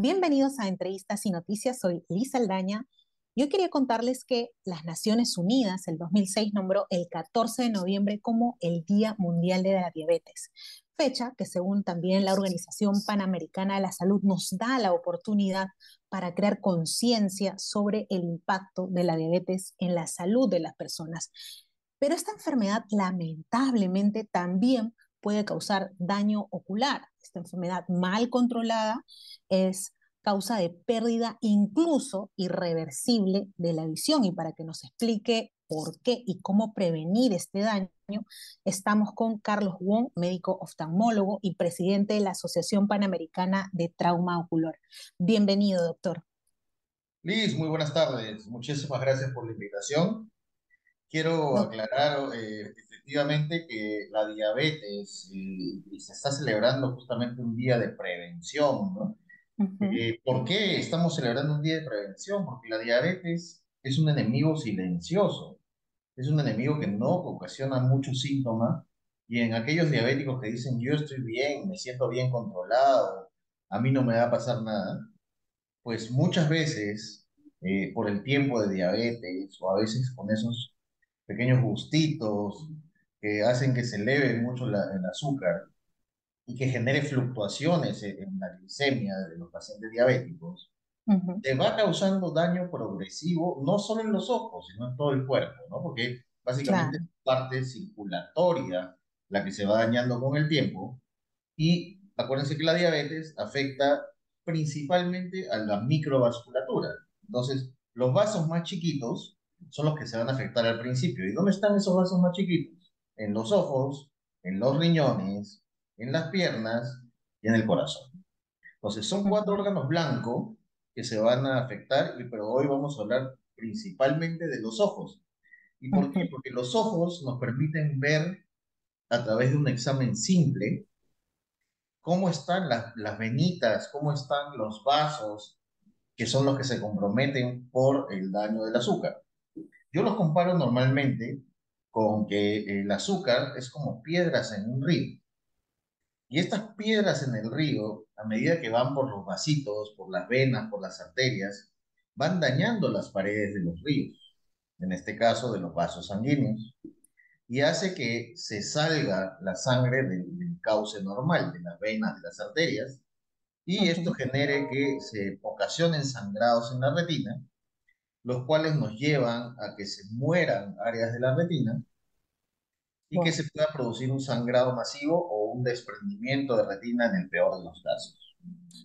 Bienvenidos a Entrevistas y Noticias, soy Lisa Aldaña. Yo quería contarles que las Naciones Unidas, el 2006, nombró el 14 de noviembre como el Día Mundial de la Diabetes, fecha que según también la Organización Panamericana de la Salud nos da la oportunidad para crear conciencia sobre el impacto de la diabetes en la salud de las personas. Pero esta enfermedad lamentablemente también puede causar daño ocular. Esta enfermedad mal controlada es causa de pérdida incluso irreversible de la visión. Y para que nos explique por qué y cómo prevenir este daño, estamos con Carlos Wong, médico oftalmólogo y presidente de la Asociación Panamericana de Trauma Ocular. Bienvenido, doctor. Liz, muy buenas tardes. Muchísimas gracias por la invitación. Quiero aclarar eh, efectivamente que la diabetes y, se está celebrando justamente un día de prevención, ¿no? Eh, ¿Por qué estamos celebrando un día de prevención? Porque la diabetes es un enemigo silencioso, es un enemigo que no ocasiona muchos síntomas y en aquellos diabéticos que dicen yo estoy bien, me siento bien controlado, a mí no me va a pasar nada, pues muchas veces eh, por el tiempo de diabetes o a veces con esos pequeños gustitos que hacen que se eleve mucho el azúcar y que genere fluctuaciones en la glicemia de los pacientes diabéticos, te va causando daño progresivo, no solo en los ojos, sino en todo el cuerpo, ¿no? Porque básicamente es parte circulatoria la que se va dañando con el tiempo. Y acuérdense que la diabetes afecta principalmente a la microvasculatura. Entonces, los vasos más chiquitos son los que se van a afectar al principio. ¿Y dónde están esos vasos más chiquitos? En los ojos, en los riñones, en las piernas y en el corazón. Entonces, son cuatro órganos blancos que se van a afectar, pero hoy vamos a hablar principalmente de los ojos. ¿Y por qué? Porque los ojos nos permiten ver a través de un examen simple cómo están las, las venitas, cómo están los vasos, que son los que se comprometen por el daño del azúcar. Yo los comparo normalmente con que el azúcar es como piedras en un río. Y estas piedras en el río, a medida que van por los vasitos, por las venas, por las arterias, van dañando las paredes de los ríos, en este caso de los vasos sanguíneos, y hace que se salga la sangre del, cauce normal, de las venas, de las arterias, y esto genere que se ocasionen sangrados en la retina, los cuales nos llevan a que se mueran áreas de la retina y que se pueda producir un sangrado masivo o un desprendimiento de retina en el peor de los casos.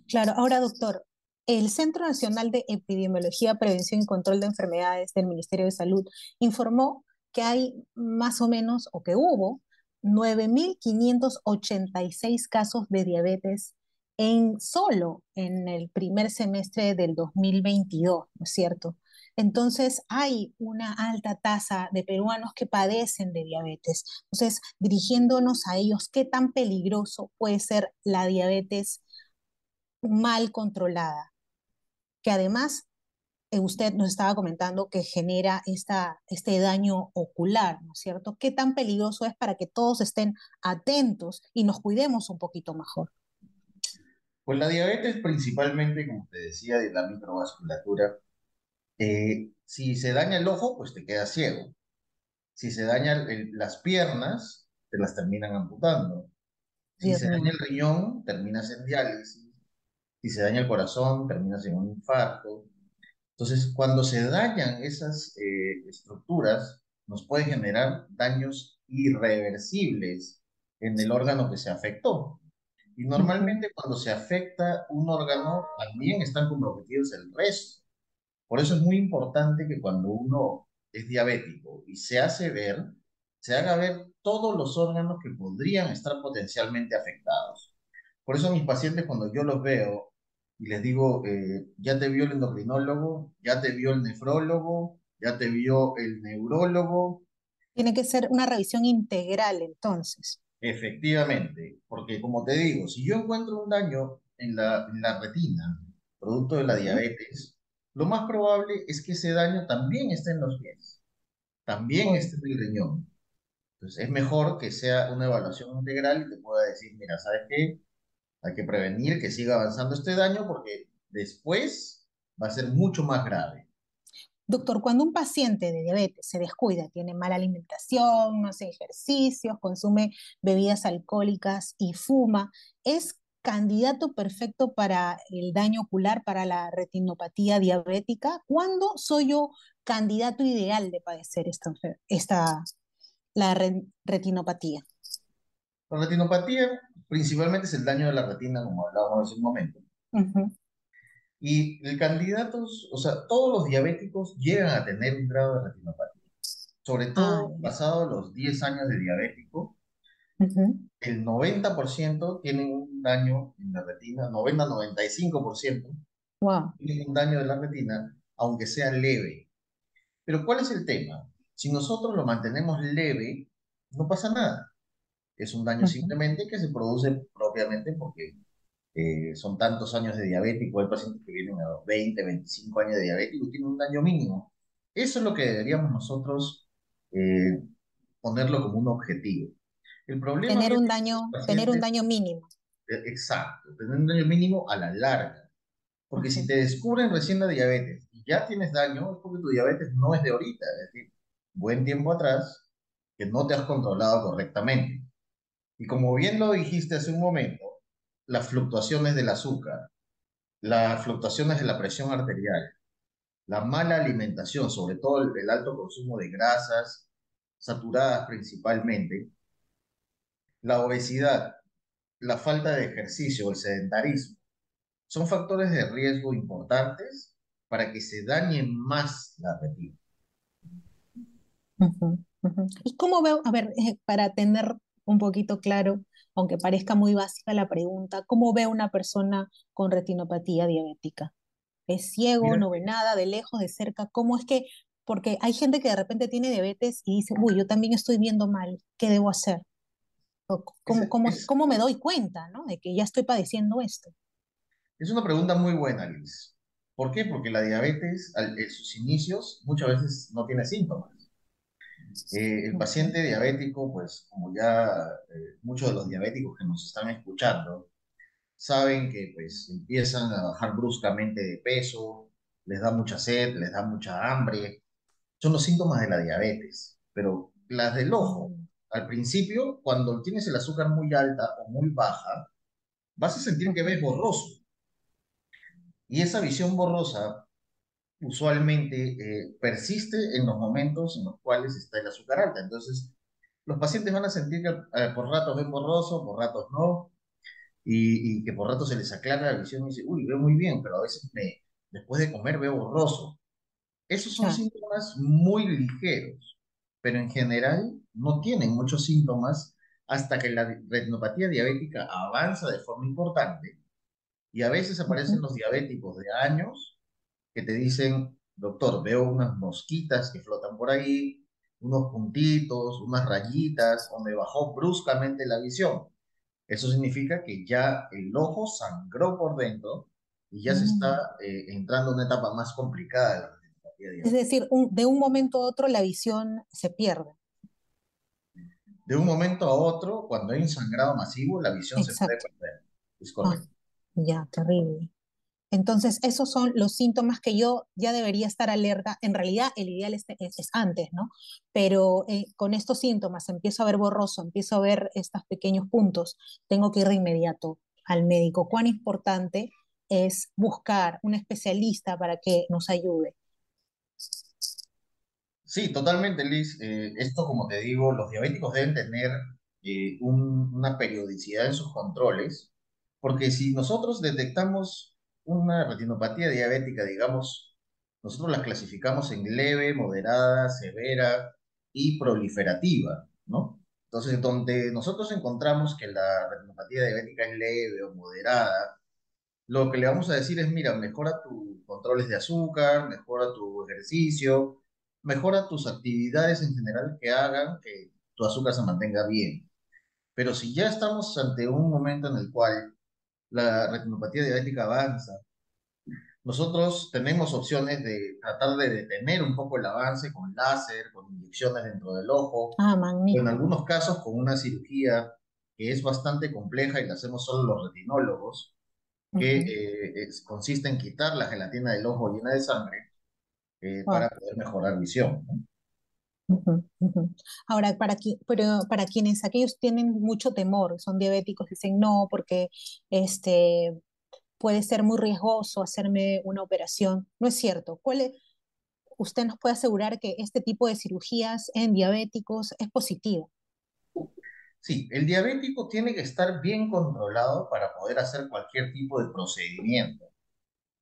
Claro, ahora doctor, el Centro Nacional de Epidemiología, Prevención y Control de Enfermedades del Ministerio de Salud informó que hay más o menos, o que hubo, 9.586 casos de diabetes en solo en el primer semestre del 2022, ¿no es cierto? Entonces, hay una alta tasa de peruanos que padecen de diabetes. Entonces, dirigiéndonos a ellos, ¿qué tan peligroso puede ser la diabetes mal controlada? Que además, eh, usted nos estaba comentando que genera esta, este daño ocular, ¿no es cierto? ¿Qué tan peligroso es para que todos estén atentos y nos cuidemos un poquito mejor? Pues la diabetes principalmente, como te decía, de la microvasculatura, eh, si se daña el ojo, pues te quedas ciego. Si se dañan las piernas, te las terminan amputando. Si se daña el riñón, terminas en diálisis. Si se daña el corazón, terminas en un infarto. Entonces, cuando se dañan esas eh, estructuras, nos puede generar daños irreversibles en el órgano que se afectó. Y normalmente cuando se afecta un órgano, también están comprometidos el resto. Por eso es muy importante que cuando uno es diabético y se hace ver, se haga ver todos los órganos que podrían estar potencialmente afectados. Por eso mis pacientes cuando yo los veo y les digo, eh, ya te vio el endocrinólogo, ya te vio el nefrólogo, ya te vio el neurólogo. Tiene que ser una revisión integral entonces. Efectivamente, porque como te digo, si yo encuentro un daño en la, en la retina, producto de la diabetes, lo más probable es que ese daño también esté en los pies, también esté en el riñón. Entonces es mejor que sea una evaluación integral y te pueda decir, mira, ¿sabes qué? Hay que prevenir que siga avanzando este daño porque después va a ser mucho más grave. Doctor, cuando un paciente de diabetes se descuida, tiene mala alimentación, no hace ejercicios, consume bebidas alcohólicas y fuma, ¿es candidato perfecto para el daño ocular, para la retinopatía diabética? ¿Cuándo soy yo candidato ideal de padecer esta, esta la retinopatía? La retinopatía principalmente es el daño de la retina, como hablábamos hace un momento. Y el candidato, o sea, todos los diabéticos llegan a tener un grado de retinopatía. Sobre todo, ah, pasado los 10 años de diabético, el 90% tienen un daño en la retina, 90-95% wow. tienen un daño de la retina, aunque sea leve. Pero ¿cuál es el tema? Si nosotros lo mantenemos leve, no pasa nada. Es un daño simplemente que se produce propiamente porque eh, son tantos años de diabético, hay pacientes que vienen a los 20, 25 años de diabético y tienen un daño mínimo. Eso es lo que deberíamos nosotros eh, ponerlo como un objetivo. El problema tener un daño, tener un daño mínimo. Eh, exacto, tener un daño mínimo a la larga. Porque si te descubren recién la diabetes y ya tienes daño, es porque tu diabetes no es de ahorita, es decir, buen tiempo atrás que no te has controlado correctamente. Y como bien lo dijiste hace un momento, las fluctuaciones del azúcar, las fluctuaciones de la presión arterial, la mala alimentación, sobre todo el, alto consumo de grasas saturadas principalmente, la obesidad, la falta de ejercicio, el sedentarismo, son factores de riesgo importantes para que se dañe más la retina. ¿Y cómo veo, a ver, eh, para tener un poquito claro, aunque parezca muy básica la pregunta, ¿cómo ve una persona con retinopatía diabética? ¿Es ciego, no ve nada, de lejos, de cerca? ¿Cómo es que, porque hay gente que de repente tiene diabetes y dice, uy, yo también estoy viendo mal, ¿qué debo hacer? ¿Cómo, cómo, cómo me doy cuenta ¿no? de que ya estoy padeciendo esto? Es una pregunta muy buena, Liz. ¿Por qué? Porque la diabetes, en sus inicios, muchas veces no tiene síntomas. Eh, el paciente diabético, pues como ya eh, muchos de los diabéticos que nos están escuchando, saben que pues empiezan a bajar bruscamente de peso, les da mucha sed, les da mucha hambre. Son los síntomas de la diabetes, pero las del ojo, al principio, cuando tienes el azúcar muy alta o muy baja, vas a sentir que ves borroso. Y esa visión borrosa usualmente eh, persiste en los momentos en los cuales está el azúcar alta. Entonces, los pacientes van a sentir que eh, por ratos ven borroso, por ratos no, y, que por ratos se les aclara la visión y dice, uy, veo muy bien, pero a veces me, después de comer veo borroso. Esos son síntomas muy ligeros, pero en general no tienen muchos síntomas hasta que la retinopatía diabética avanza de forma importante y a veces aparecen los diabéticos de años que te dicen, doctor, veo unas mosquitas que flotan por ahí, unos puntitos, unas rayitas, o me bajó bruscamente la visión. Eso significa que ya el ojo sangró por dentro y ya se está mm. eh, entrando en una etapa más complicada de la retinopatía Es decir, de un momento a otro la visión se pierde. De un momento a otro, cuando hay un sangrado masivo, la visión se puede perder. Es correcto. Ah, ya, terrible. Entonces, esos son los síntomas que yo ya debería estar alerta. En realidad, el ideal es, antes, ¿no? Pero eh, con estos síntomas empiezo a ver borroso, empiezo a ver estos pequeños puntos, tengo que ir de inmediato al médico. Cuán importante es buscar un especialista para que nos ayude. Sí, totalmente, Liz. Eh, esto, como te digo, los diabéticos deben tener eh, una periodicidad en sus controles, porque si nosotros detectamos una retinopatía diabética, digamos, nosotros las clasificamos en leve, moderada, severa y proliferativa, ¿no? Entonces, donde nosotros encontramos que la retinopatía diabética es leve o moderada, lo que le vamos a decir es, mira, mejora tus controles de azúcar, mejora tu ejercicio, mejora tus actividades en general que hagan que tu azúcar se mantenga bien. Pero si ya estamos ante un momento en el cual la retinopatía diabética avanza. Nosotros tenemos opciones de tratar de detener un poco el avance con láser, con inyecciones dentro del ojo, ah, en algunos casos con una cirugía que es bastante compleja y la hacemos solo los retinólogos, que eh, consiste en quitar la gelatina del ojo llena de sangre eh, para poder mejorar visión. Ahora, para, pero para quienes aquellos tienen mucho temor, son diabéticos, dicen no, porque este, puede ser muy riesgoso hacerme una operación. No es cierto. ¿Cuál usted nos puede asegurar que este tipo de cirugías en diabéticos es positivo? Sí, el diabético tiene que estar bien controlado para poder hacer cualquier tipo de procedimiento,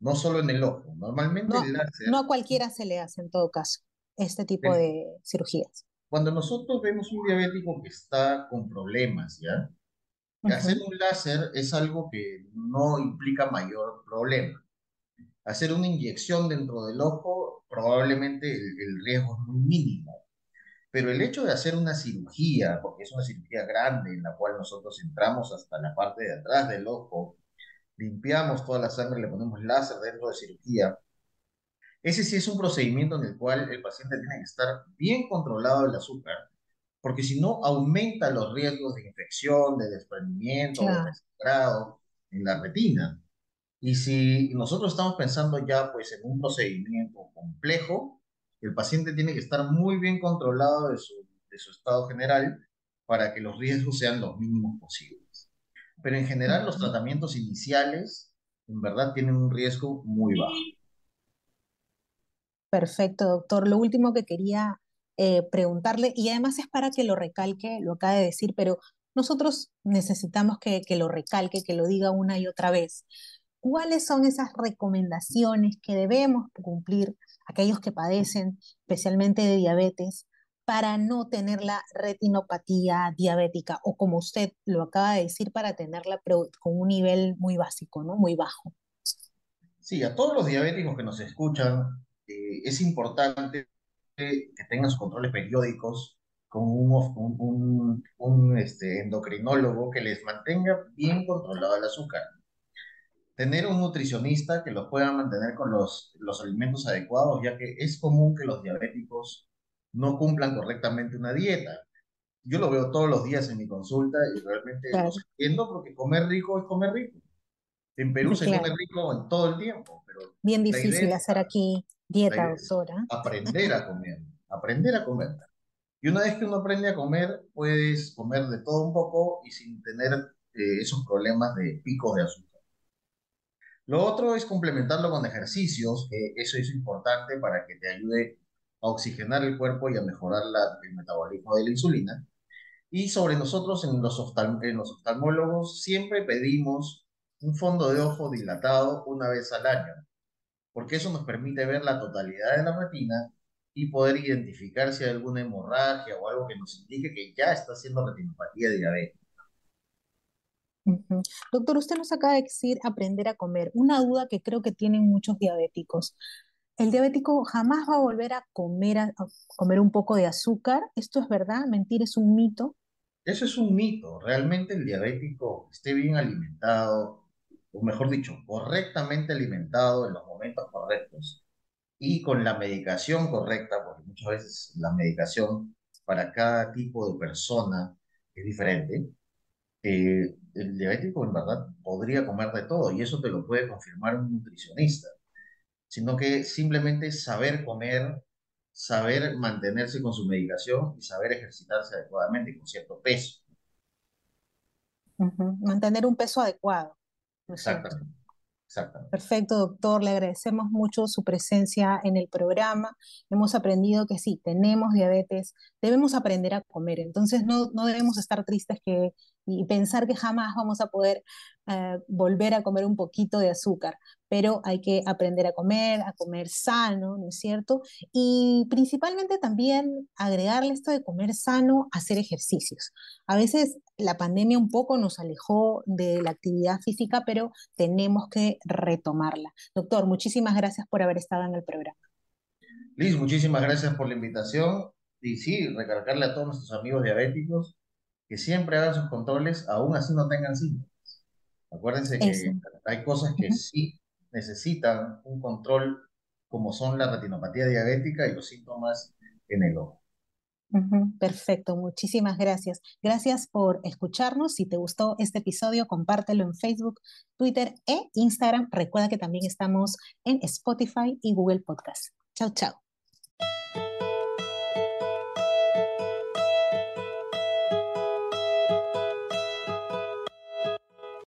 no solo en el ojo. Normalmente no, no a cualquiera se le hace en todo caso este tipo de cirugías. Cuando nosotros vemos un diabético que está con problemas, ¿ya? Hacer un láser es algo que no implica mayor problema. Hacer una inyección dentro del ojo, probablemente el, el riesgo es muy mínimo. Pero el hecho de hacer una cirugía, porque es una cirugía grande en la cual nosotros entramos hasta la parte de atrás del ojo, limpiamos toda la sangre, le ponemos láser dentro de cirugía, ese sí es un procedimiento en el cual el paciente tiene que estar bien controlado el azúcar, porque si no aumenta los riesgos de infección, de desprendimiento, de desangrado en la retina. Y si nosotros estamos pensando ya pues en un procedimiento complejo, el paciente tiene que estar muy bien controlado de su, de su estado general para que los riesgos sean los mínimos posibles. Pero en general los tratamientos iniciales en verdad tienen un riesgo muy bajo. Perfecto, doctor. Lo último que quería eh, preguntarle, y además es para que lo recalque, lo acaba de decir, pero nosotros necesitamos que, que lo recalque, que lo diga una y otra vez. ¿Cuáles son esas recomendaciones que debemos cumplir aquellos que padecen especialmente de diabetes para no tener la retinopatía diabética o como usted lo acaba de decir, para tenerla con un nivel muy básico, ¿no? Muy bajo? Sí, a todos los diabéticos que nos escuchan, eh, es importante que tengan sus controles periódicos con un, un, este, endocrinólogo que les mantenga bien controlado el azúcar. Tener un nutricionista que los pueda mantener con los, los alimentos adecuados, ya que es común que los diabéticos no cumplan correctamente una dieta. Yo lo veo todos los días en mi consulta y realmente lo entiendo porque comer rico es comer rico. En Perú se come rico en todo el tiempo, pero bien difícil hacer aquí Dieta, doctora. Aprender a comer, aprender a comer. Y una vez que uno aprende a comer, puedes comer de todo un poco y sin tener eh, esos problemas de picos de azúcar. Lo otro es complementarlo con ejercicios, eso es importante para que te ayude a oxigenar el cuerpo y a mejorar el metabolismo de la insulina. Y sobre nosotros, en los, en los oftalmólogos, siempre pedimos un fondo de ojo dilatado una vez al año porque eso nos permite ver la totalidad de la retina y poder identificar si hay alguna hemorragia o algo que nos indique que ya está haciendo retinopatía diabética. Doctor, usted nos acaba de decir aprender a comer. Una duda que creo que tienen muchos diabéticos. ¿El diabético jamás va a volver a comer, a comer un poco de azúcar? ¿Esto es verdad? ¿Mentir es un mito? Eso es un mito. Realmente el diabético esté bien alimentado, o mejor dicho, correctamente alimentado en los momentos correctos y con la medicación correcta, porque muchas veces la medicación para cada tipo de persona es diferente, eh, el diabético en verdad podría comer de todo y eso te lo puede confirmar un nutricionista, sino que simplemente saber comer, saber mantenerse con su medicación y saber ejercitarse adecuadamente con cierto peso. Mantener un peso adecuado. Exactamente. Perfecto, doctor. Le agradecemos mucho su presencia en el programa. Hemos aprendido que sí, tenemos diabetes, debemos aprender a comer. Entonces no, no debemos estar tristes que, y pensar que jamás vamos a poder eh, volver a comer un poquito de azúcar, pero hay que aprender a comer, a comer sano, ¿no es cierto? Y principalmente también agregarle esto de comer sano, hacer ejercicios. A veces la pandemia un poco nos alejó de la actividad física, pero tenemos que retomarla. Doctor, muchísimas gracias por haber estado en el programa. Liz, muchísimas gracias por la invitación. Y sí, recargarle a todos nuestros amigos diabéticos que siempre hagan sus controles, aún así no tengan síntomas. Acuérdense que hay cosas que sí necesitan un control, como son la retinopatía diabética y los síntomas en el ojo. perfecto, muchísimas gracias. Gracias por escucharnos. Si te gustó este episodio, compártelo en Facebook, Twitter e Instagram. Recuerda que también estamos en Spotify y Google Podcast. Chao, chao.